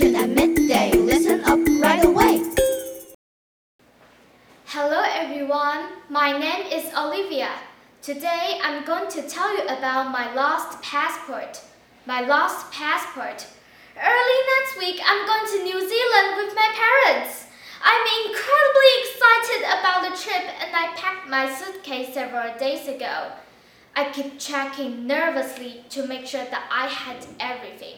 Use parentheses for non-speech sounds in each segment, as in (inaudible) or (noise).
at midday. Listen up right away. Hello everyone, my name is Olivia. Today I'm going to tell you about my lost passport. My lost passport. Early next week I'm going to New Zealand with my parents. I'm incredibly excited about the trip and I packed my suitcase several days ago. I keep checking nervously to make sure that I had everything.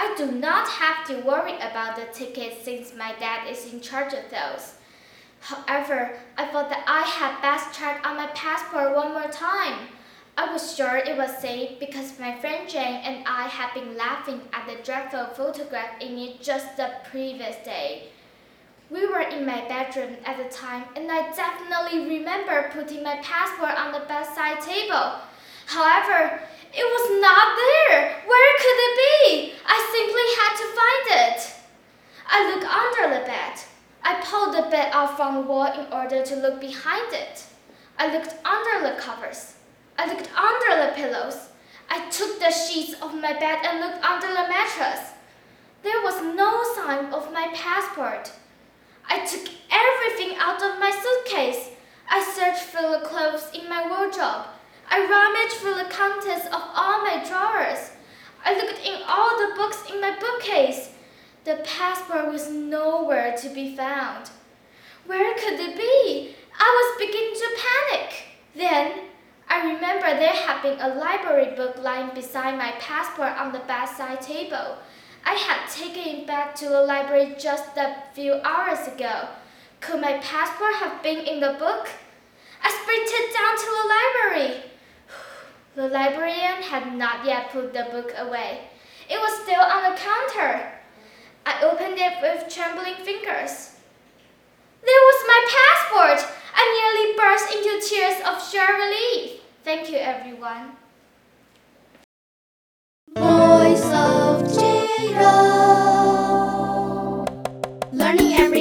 I do not have to worry about the tickets since my dad is in charge of those. However, I thought that I had best check on my passport one more time. I was sure it was safe because my friend Jane and I had been laughing at the dreadful photograph in it just the previous day. We were in my bedroom at the time, and I definitely remember putting my passport on the bedside table. However, it was not there. Where could it be? I simply had to find it. I looked under the bed. I pulled the bed out from the wall in order to look behind it. I looked under the covers. I looked under the pillows. I took the sheets of my bed and looked under the mattress. There was no sign of my passport. I took everything out of my suitcase. I searched for the clothes in my wardrobe. I rummaged through the contents of all my drawers. I looked in all the books in my bookcase. The passport was nowhere to be found. Where could it be? I was beginning to panic. Then I remember there had been a library book lying beside my passport on the bedside table. I had taken it back to the library just a few hours ago. Could my passport have been in the book? I sprinted down to the library. (sighs) The librarian had not yet put the book away. It was with trembling fingers. There was my passport! I nearly burst into tears of sheer relief. Thank you, everyone. Voice of Jiro. Learning every